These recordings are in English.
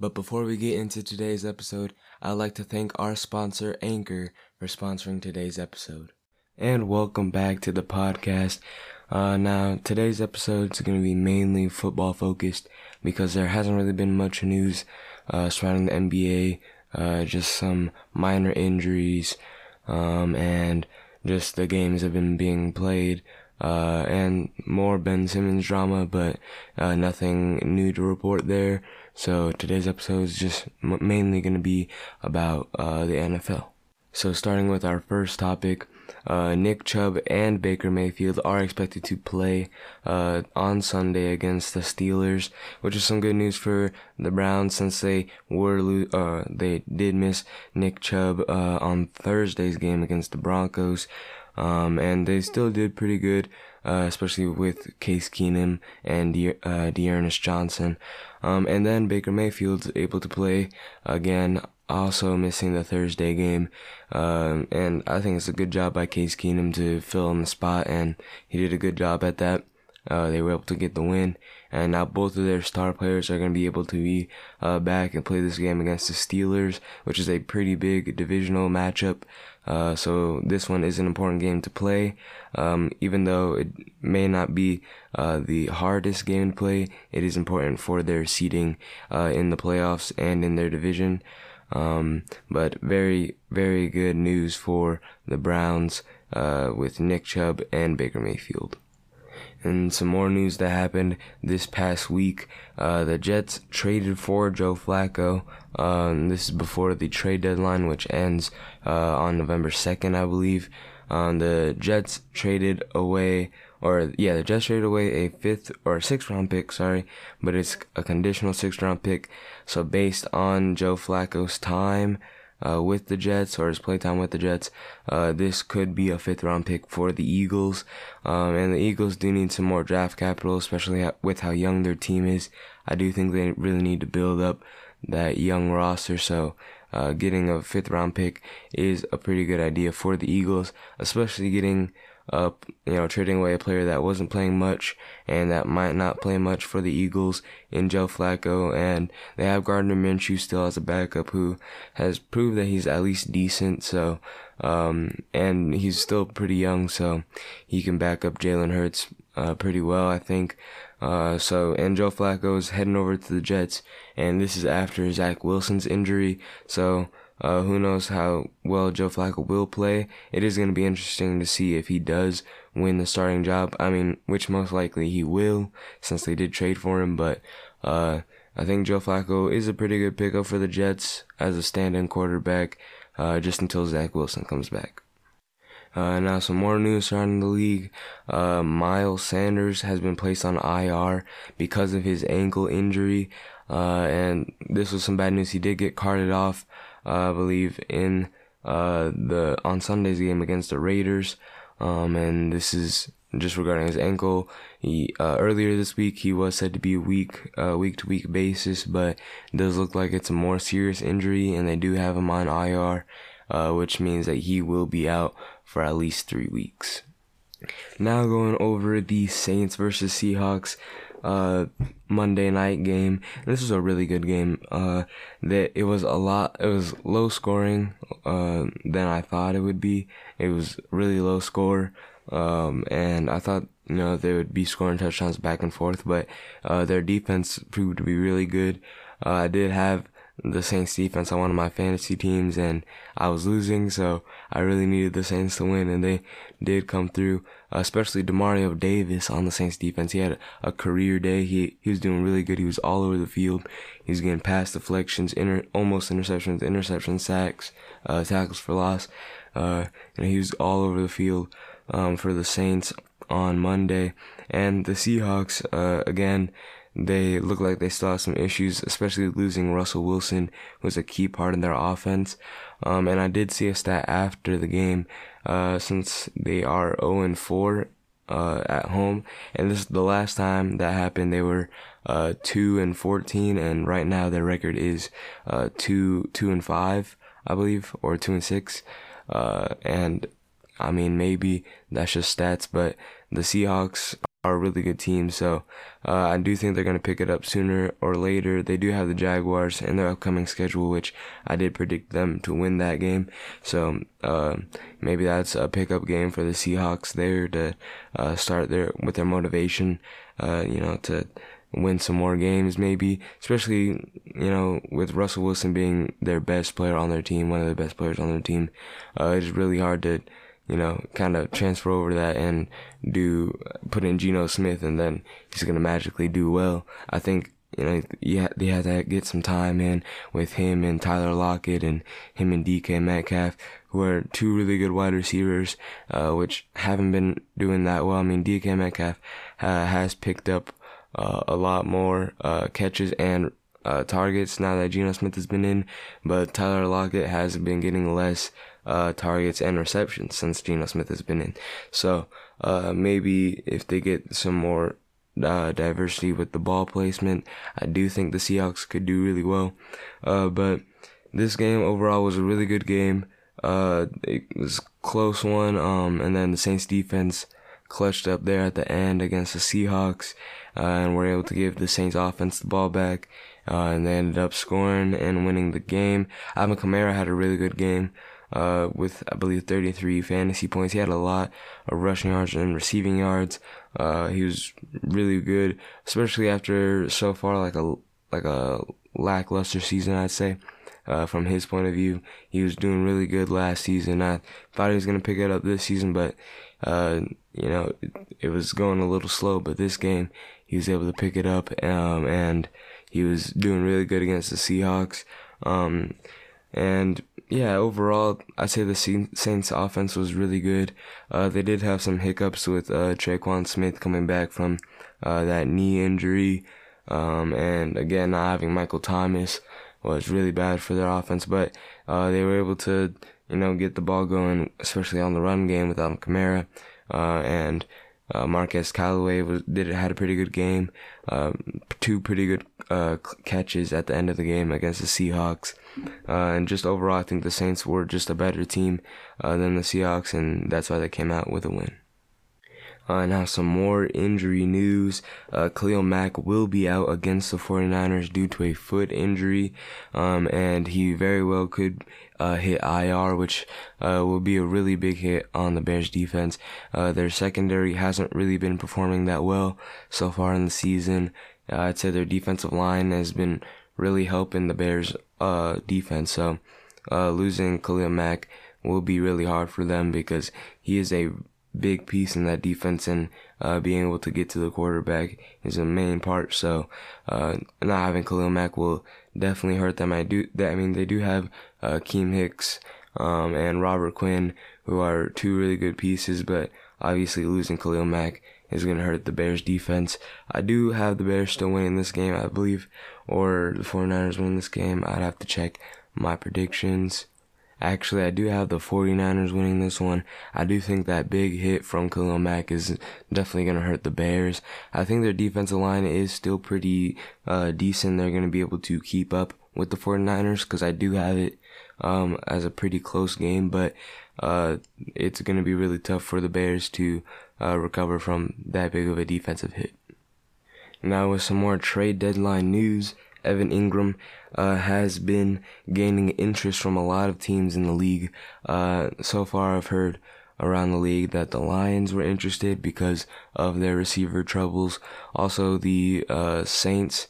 But before we get into today's episode, I'd like to thank our sponsor, Anchor, for sponsoring today's episode. And welcome back to the podcast. Uh, now, today's episode is going to be mainly football focused because there hasn't really been much news uh, surrounding the NBA, uh, just some minor injuries, um, and just the games have been being played uh, and more Ben Simmons drama, but uh, nothing new to report there. So today's episode is just mainly going to be about uh, the NFL. So starting with our first topic, uh, Nick Chubb and Baker Mayfield are expected to play uh, on Sunday against the Steelers, which is some good news for the Browns since they were lo- uh, they did miss Nick Chubb uh, on Thursday's game against the Broncos. Um, and they still did pretty good, uh, especially with Case Keenum and De- uh, Johnson. Um, and then Baker Mayfield's able to play again, also missing the Thursday game. Um, and I think it's a good job by Case Keenum to fill in the spot, and he did a good job at that. Uh, they were able to get the win, and now both of their star players are going to be able to be uh, back and play this game against the Steelers, which is a pretty big divisional matchup. Uh, so this one is an important game to play, um, even though it may not be uh, the hardest game to play. It is important for their seeding uh, in the playoffs and in their division. Um, but very, very good news for the Browns uh, with Nick Chubb and Baker Mayfield. And some more news that happened this past week. Uh, the Jets traded for Joe Flacco. Um, this is before the trade deadline, which ends uh, on November 2nd, I believe. Um, the Jets traded away, or yeah, the Jets traded away a fifth or sixth round pick, sorry, but it's a conditional sixth round pick. So based on Joe Flacco's time, uh, with the Jets or his playtime with the Jets, uh, this could be a fifth round pick for the Eagles. Um, and the Eagles do need some more draft capital, especially with how young their team is. I do think they really need to build up that young roster. So, uh, getting a fifth round pick is a pretty good idea for the Eagles, especially getting up, you know, trading away a player that wasn't playing much and that might not play much for the Eagles in Joe Flacco. And they have Gardner Minshew still as a backup who has proved that he's at least decent. So, um, and he's still pretty young, so he can back up Jalen Hurts, uh, pretty well, I think. Uh, so, and Joe Flacco is heading over to the Jets, and this is after Zach Wilson's injury. So, uh, who knows how well Joe Flacco will play? It is going to be interesting to see if he does win the starting job. I mean, which most likely he will, since they did trade for him. But uh, I think Joe Flacco is a pretty good pickup for the Jets as a stand-in quarterback, uh, just until Zach Wilson comes back. Uh, now some more news surrounding the league. Uh, Miles Sanders has been placed on IR because of his ankle injury. Uh, and this was some bad news. He did get carted off I believe, in uh, the on Sunday's game against the Raiders. Um, and this is just regarding his ankle. He uh, earlier this week he was said to be weak, uh, week to week basis, but it does look like it's a more serious injury, and they do have him on IR, uh, which means that he will be out for at least three weeks. Now going over the Saints versus Seahawks uh Monday night game. This was a really good game. Uh that it was a lot it was low scoring uh than I thought it would be. It was really low score. Um and I thought you know they would be scoring touchdowns back and forth, but uh their defense proved to be really good. Uh, I did have the Saints defense on one of my fantasy teams and I was losing, so I really needed the Saints to win and they did come through, especially Demario Davis on the Saints defense. He had a career day. He, he was doing really good. He was all over the field. He was getting pass deflections, inter, almost interceptions, interception sacks, uh, tackles for loss. Uh, and he was all over the field, um, for the Saints on Monday and the Seahawks, uh, again, they look like they still have some issues, especially losing Russell Wilson, was a key part in their offense. Um, and I did see a stat after the game, uh, since they are 0 and 4, uh, at home. And this is the last time that happened. They were, uh, 2 and 14, and right now their record is, uh, 2, 2 and 5, I believe, or 2 and 6. Uh, and I mean, maybe that's just stats, but the Seahawks are a really good team. So uh, I do think they're going to pick it up sooner or later. They do have the Jaguars in their upcoming schedule, which I did predict them to win that game. So uh, maybe that's a pickup game for the Seahawks there to uh, start their with their motivation. Uh, you know to win some more games, maybe, especially, you know, with Russell Wilson being their best player on their team, one of the best players on their team. Uh, it's really hard to, you know, kind of transfer over to that and do, put in Geno Smith and then he's to magically do well. I think, you know, have, they had to get some time in with him and Tyler Lockett and him and DK Metcalf, who are two really good wide receivers, uh, which haven't been doing that well. I mean, DK Metcalf uh, has picked up uh, a lot more uh, catches and uh, targets now that Geno Smith has been in, but Tyler Lockett has been getting less uh, targets and receptions since Geno Smith has been in. So uh, maybe if they get some more uh, diversity with the ball placement, I do think the Seahawks could do really well. but this game overall was a really good game. it was close one, um, and then the Saints defense clutched up there at the end against the Seahawks uh, and were able to give the Saints offense the ball back. Uh, and they ended up scoring and winning the game. Alvin Kamara had a really good game, uh, with, I believe, 33 fantasy points. He had a lot of rushing yards and receiving yards. Uh, he was really good, especially after so far like a, like a lackluster season, I'd say. Uh, from his point of view, he was doing really good last season. I thought he was going to pick it up this season, but, uh, you know, it, it was going a little slow. But this game, he was able to pick it up, um, and he was doing really good against the Seahawks. Um, and yeah, overall, I'd say the Saints offense was really good. Uh, they did have some hiccups with, uh, Tre'Quan Smith coming back from, uh, that knee injury. Um, and again, not having Michael Thomas was really bad for their offense, but, uh, they were able to, you know, get the ball going, especially on the run game without Kamara. Uh, and, uh, Marquez Callaway was did had a pretty good game. Um, two pretty good uh, catches at the end of the game against the Seahawks. Uh, and just overall, I think the Saints were just a better team uh, than the Seahawks, and that's why they came out with a win. Uh, now some more injury news. Uh, Khalil Mack will be out against the 49ers due to a foot injury. Um, and he very well could, uh, hit IR, which, uh, will be a really big hit on the Bears defense. Uh, their secondary hasn't really been performing that well so far in the season. Uh, I'd say their defensive line has been really helping the Bears, uh, defense. So, uh, losing Khalil Mack will be really hard for them because he is a big piece in that defense and uh, being able to get to the quarterback is a main part. So uh, not having Khalil Mack will definitely hurt them. I do. I mean, they do have uh, Keem Hicks um, and Robert Quinn, who are two really good pieces, but obviously losing Khalil Mack is going to hurt the Bears defense. I do have the Bears still winning this game, I believe, or the 49ers winning this game. I'd have to check my predictions. Actually, I do have the 49ers winning this one. I do think that big hit from Khalil Mack is definitely going to hurt the Bears. I think their defensive line is still pretty uh, decent. They're going to be able to keep up with the 49ers because I do have it um, as a pretty close game, but uh, it's going to be really tough for the Bears to uh, recover from that big of a defensive hit. Now with some more trade deadline news, Evan Engram uh, has been gaining interest from a lot of teams in the league. Uh, so far, I've heard around the league that the Lions were interested because of their receiver troubles. Also, the uh, Saints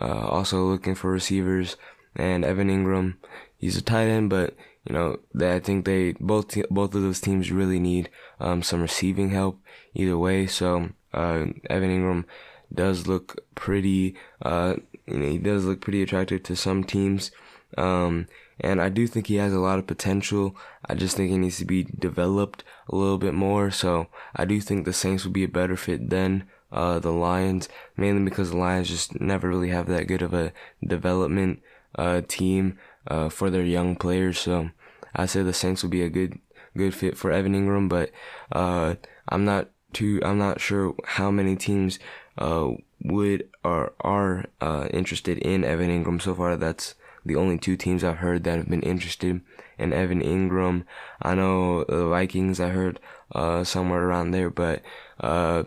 uh, also looking for receivers, and Evan Engram. he's a tight end, but you know, they, I think they both both of those teams really need um, some receiving help either way. So uh, Evan Engram does look pretty uh, you know, he does look pretty attractive to some teams. Um, and I do think he has a lot of potential. I just think he needs to be developed a little bit more. So I do think the Saints would be a better fit than uh, the Lions, mainly because the Lions just never really have that good of a development uh, team uh, for their young players. So I say the Saints would be a good good fit for Evan Engram, but uh, I'm not too I'm not sure how many teams uh, would or are uh, interested in Evan Engram So far, that's the only two teams I've heard that have been interested in Evan Engram. I know the Vikings. I heard uh, somewhere around there, but uh,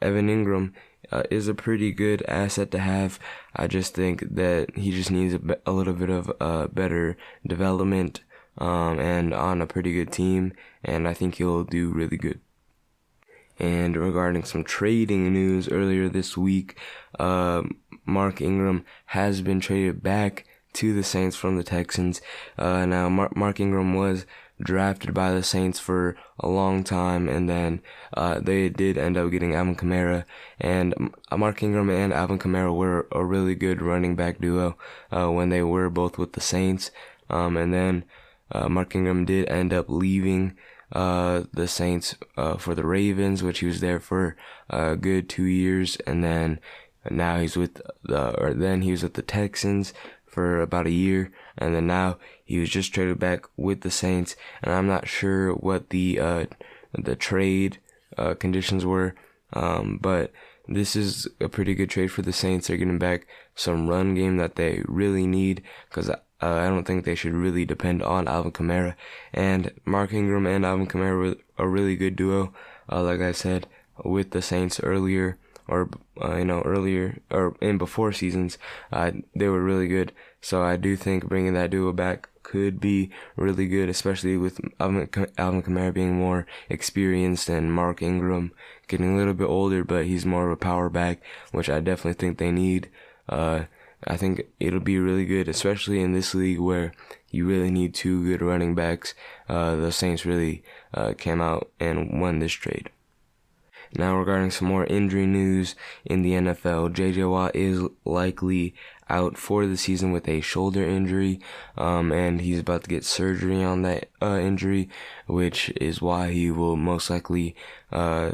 Evan Engram uh, is a pretty good asset to have. I just think that he just needs a, a little bit of uh, better development um, and on a pretty good team, and I think he'll do really good. And regarding some trading news earlier this week, uh, Mark Ingram has been traded back to the Saints from the Texans. Uh, now, Mark, Mark Ingram was drafted by the Saints for a long time, and then uh, they did end up getting Alvin Kamara. And Mark Ingram and Alvin Kamara were a really good running back duo uh, when they were both with the Saints. Um, and then uh, Mark Ingram did end up leaving uh, the Saints uh, for the Ravens, which he was there for a good two years, and then now he's with the or then he was with the Texans for about a year, and then now he was just traded back with the Saints, and I'm not sure what the uh, the trade uh, conditions were, um, but this is a pretty good trade for the Saints. They're getting back some run game that they really need because uh, I don't think they should really depend on Alvin Kamara. And Mark Ingram and Alvin Kamara were a really good duo. Uh, like I said, with the Saints earlier, or uh, you know earlier or in before seasons, uh, they were really good. So I do think bringing that duo back could be really good, especially with Alvin, Alvin Kamara being more experienced and Mark Ingram getting a little bit older, but he's more of a power back, which I definitely think they need. Uh, I think it'll be really good, especially in this league where you really need two good running backs. Uh, the Saints really uh, came out and won this trade. Now, regarding some more injury news in the NFL, JJ Watt is likely out for the season with a shoulder injury, um, and he's about to get surgery on that uh, injury, which is why he will most likely uh,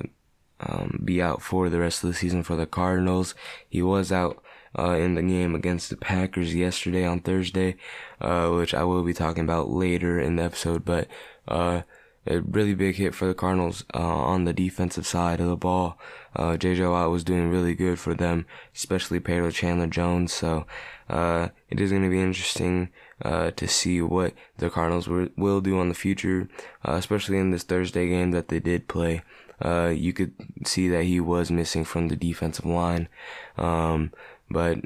um, be out for the rest of the season for the Cardinals. He was out uh, in the game against the Packers yesterday on Thursday, uh, which I will be talking about later in the episode. But uh, a really big hit for the Cardinals uh, on the defensive side of the ball. Uh, J.J. Watt was doing really good for them, especially paired with Chandler Jones. So uh, it is going to be interesting to see what the Cardinals will do on the future, especially in this Thursday game that they did play. Uh, you could see that he was missing from the defensive line. Um, but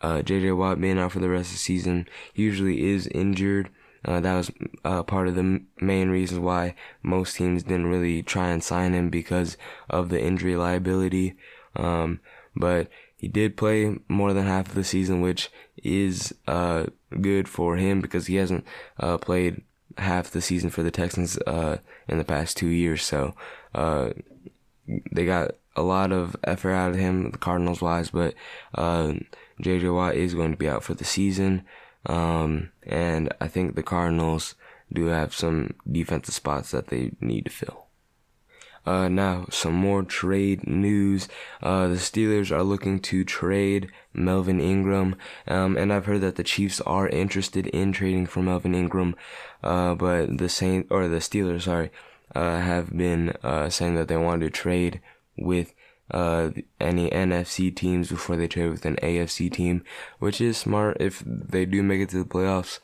uh, JJ Watt being out for the rest of the season usually is injured. Uh, that was uh, part of the main reasons why most teams didn't really try and sign him because of the injury liability. Um, but he did play more than half of the season, which is uh, good for him because he hasn't uh, played half the season for the Texans uh, in the past two years. So uh, they got a lot of effort out of him, the Cardinals wise, but uh, JJ Watt is going to be out for the season. Um, and I think the Cardinals do have some defensive spots that they need to fill. Uh, now, some more trade news. Uh, the Steelers are looking to trade Melvin Ingram. Um, and I've heard that the Chiefs are interested in trading for Melvin Ingram. Uh, but the Saint, or the Steelers, sorry, uh, have been, uh, saying that they want to trade with uh, any NFC teams before they trade with an AFC team, which is smart if they do make it to the playoffs,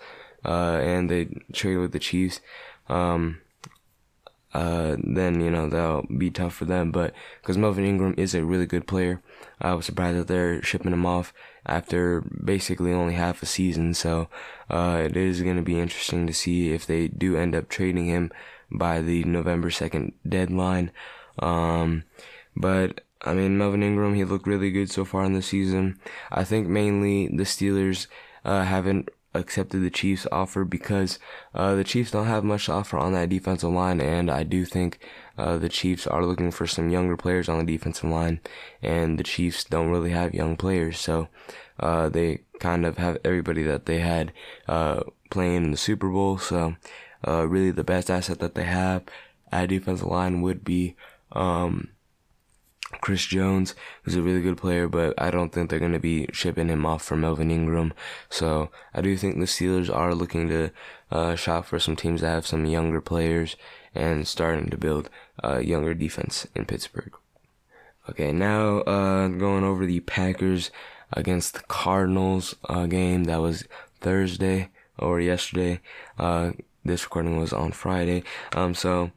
uh, and they trade with the Chiefs. Um, uh, then, you know, that'll be tough for them, but, cause Melvin Ingram is a really good player. I was surprised that they're shipping him off after basically only half a season, so, uh, it is gonna be interesting to see if they do end up trading him by the November 2nd deadline. Um, but I mean, Melvin Ingram, he looked really good so far in the season. I think mainly the Steelers uh, haven't accepted the Chiefs' offer because uh, the Chiefs don't have much to offer on that defensive line, and I do think uh, the Chiefs are looking for some younger players on the defensive line, and the Chiefs don't really have young players, so uh, they kind of have everybody that they had uh, playing in the Super Bowl. So uh, really, the best asset that they have at defensive line would be. Um, Chris Jones, who's a really good player, but I don't think they're going to be shipping him off for Melvin Ingram. So I do think the Steelers are looking to uh, shop for some teams that have some younger players and starting to build a uh, younger defense in Pittsburgh. Okay, now uh, going over the Packers against the Cardinals uh, game that was Thursday or yesterday. Uh, this recording was on Friday. Um, so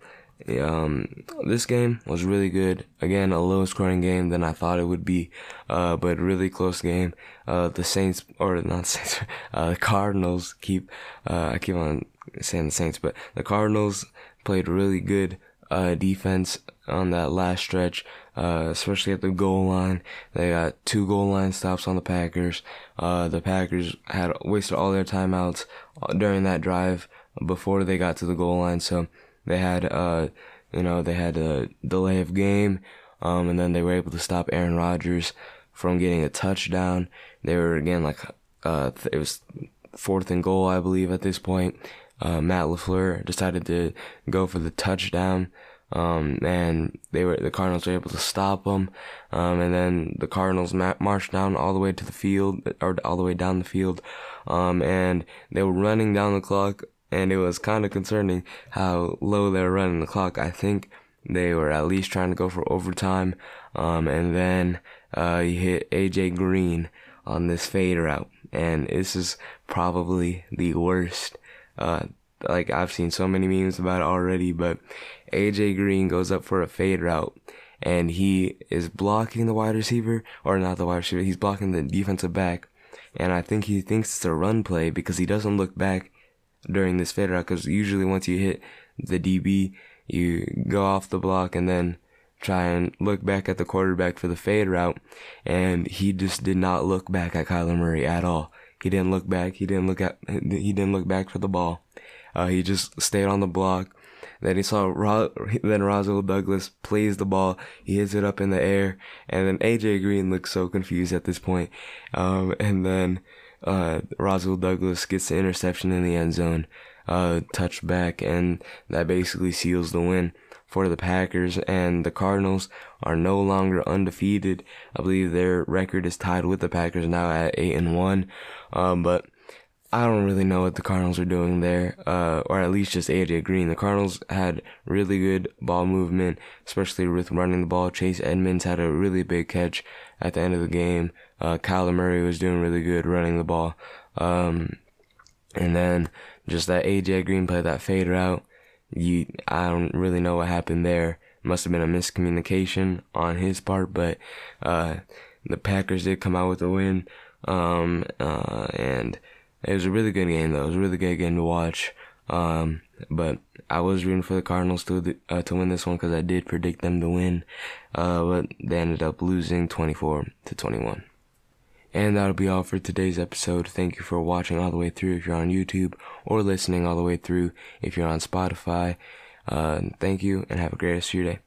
um, this game was really good. Again, a low scoring game than I thought it would be, uh, but really close game. Uh, the Saints, or not Saints, uh, the Cardinals keep, uh, I keep on saying the Saints, but the Cardinals played really good, uh, defense on that last stretch, uh, especially at the goal line. They got two goal line stops on the Packers. The Packers had wasted all their timeouts during that drive before they got to the goal line, so they had, uh, you know, they had a delay of game, um, and then they were able to stop Aaron Rodgers from getting a touchdown. They were again like, uh, it was fourth and goal, I believe, at this point. Uh, Matt LaFleur decided to go for the touchdown. Um, and they were, the Cardinals were able to stop them. Um, and then the Cardinals ma- marched down all the way to the field, or all the way down the field. Um, and they were running down the clock and it was kind of concerning how low they were running the clock. I think they were at least trying to go for overtime. Um, and then, uh, he hit AJ Green on this fade route. And this is probably the worst, uh, like I've seen so many memes about it already, but AJ Green goes up for a fade route and he is blocking the wide receiver, or not the wide receiver, he's blocking the defensive back. And I think he thinks it's a run play because he doesn't look back during this fade route because usually once you hit the DB, you go off the block and then try and look back at the quarterback for the fade route. And he just did not look back at Kyler Murray at all. He didn't look back. He didn't look at, he didn't look back for the ball. Uh, he just stayed on the block. Then he saw Ro- then Rasul Douglas plays the ball. He hits it up in the air, and then AJ Green looks so confused at this point. Um, and then uh, Rasul Douglas gets the interception in the end zone, uh, touchback, and that basically seals the win for the Packers. And the Cardinals are no longer undefeated. I believe their record is tied with the Packers now at eight and one. Um, but I don't really know what the Cardinals are doing there, uh, or at least just AJ Green. The Cardinals had really good ball movement, especially with running the ball. Chase Edmonds had a really big catch at the end of the game. Uh, Kyler Murray was doing really good running the ball. Um, and then just that AJ Green play, that fade route, you, I don't really know what happened there. Must have been a miscommunication on his part, but, uh, the Packers did come out with a win. Um, uh, and it was a really good game though. It was a really good game to watch. Um, but I was rooting for the Cardinals to uh, to win this one because I did predict them to win. Uh, but they ended up losing 24 to 21. And that'll be all for today's episode. Thank you for watching all the way through if you're on YouTube or listening all the way through if you're on Spotify. Uh, thank you and have a great rest of your day.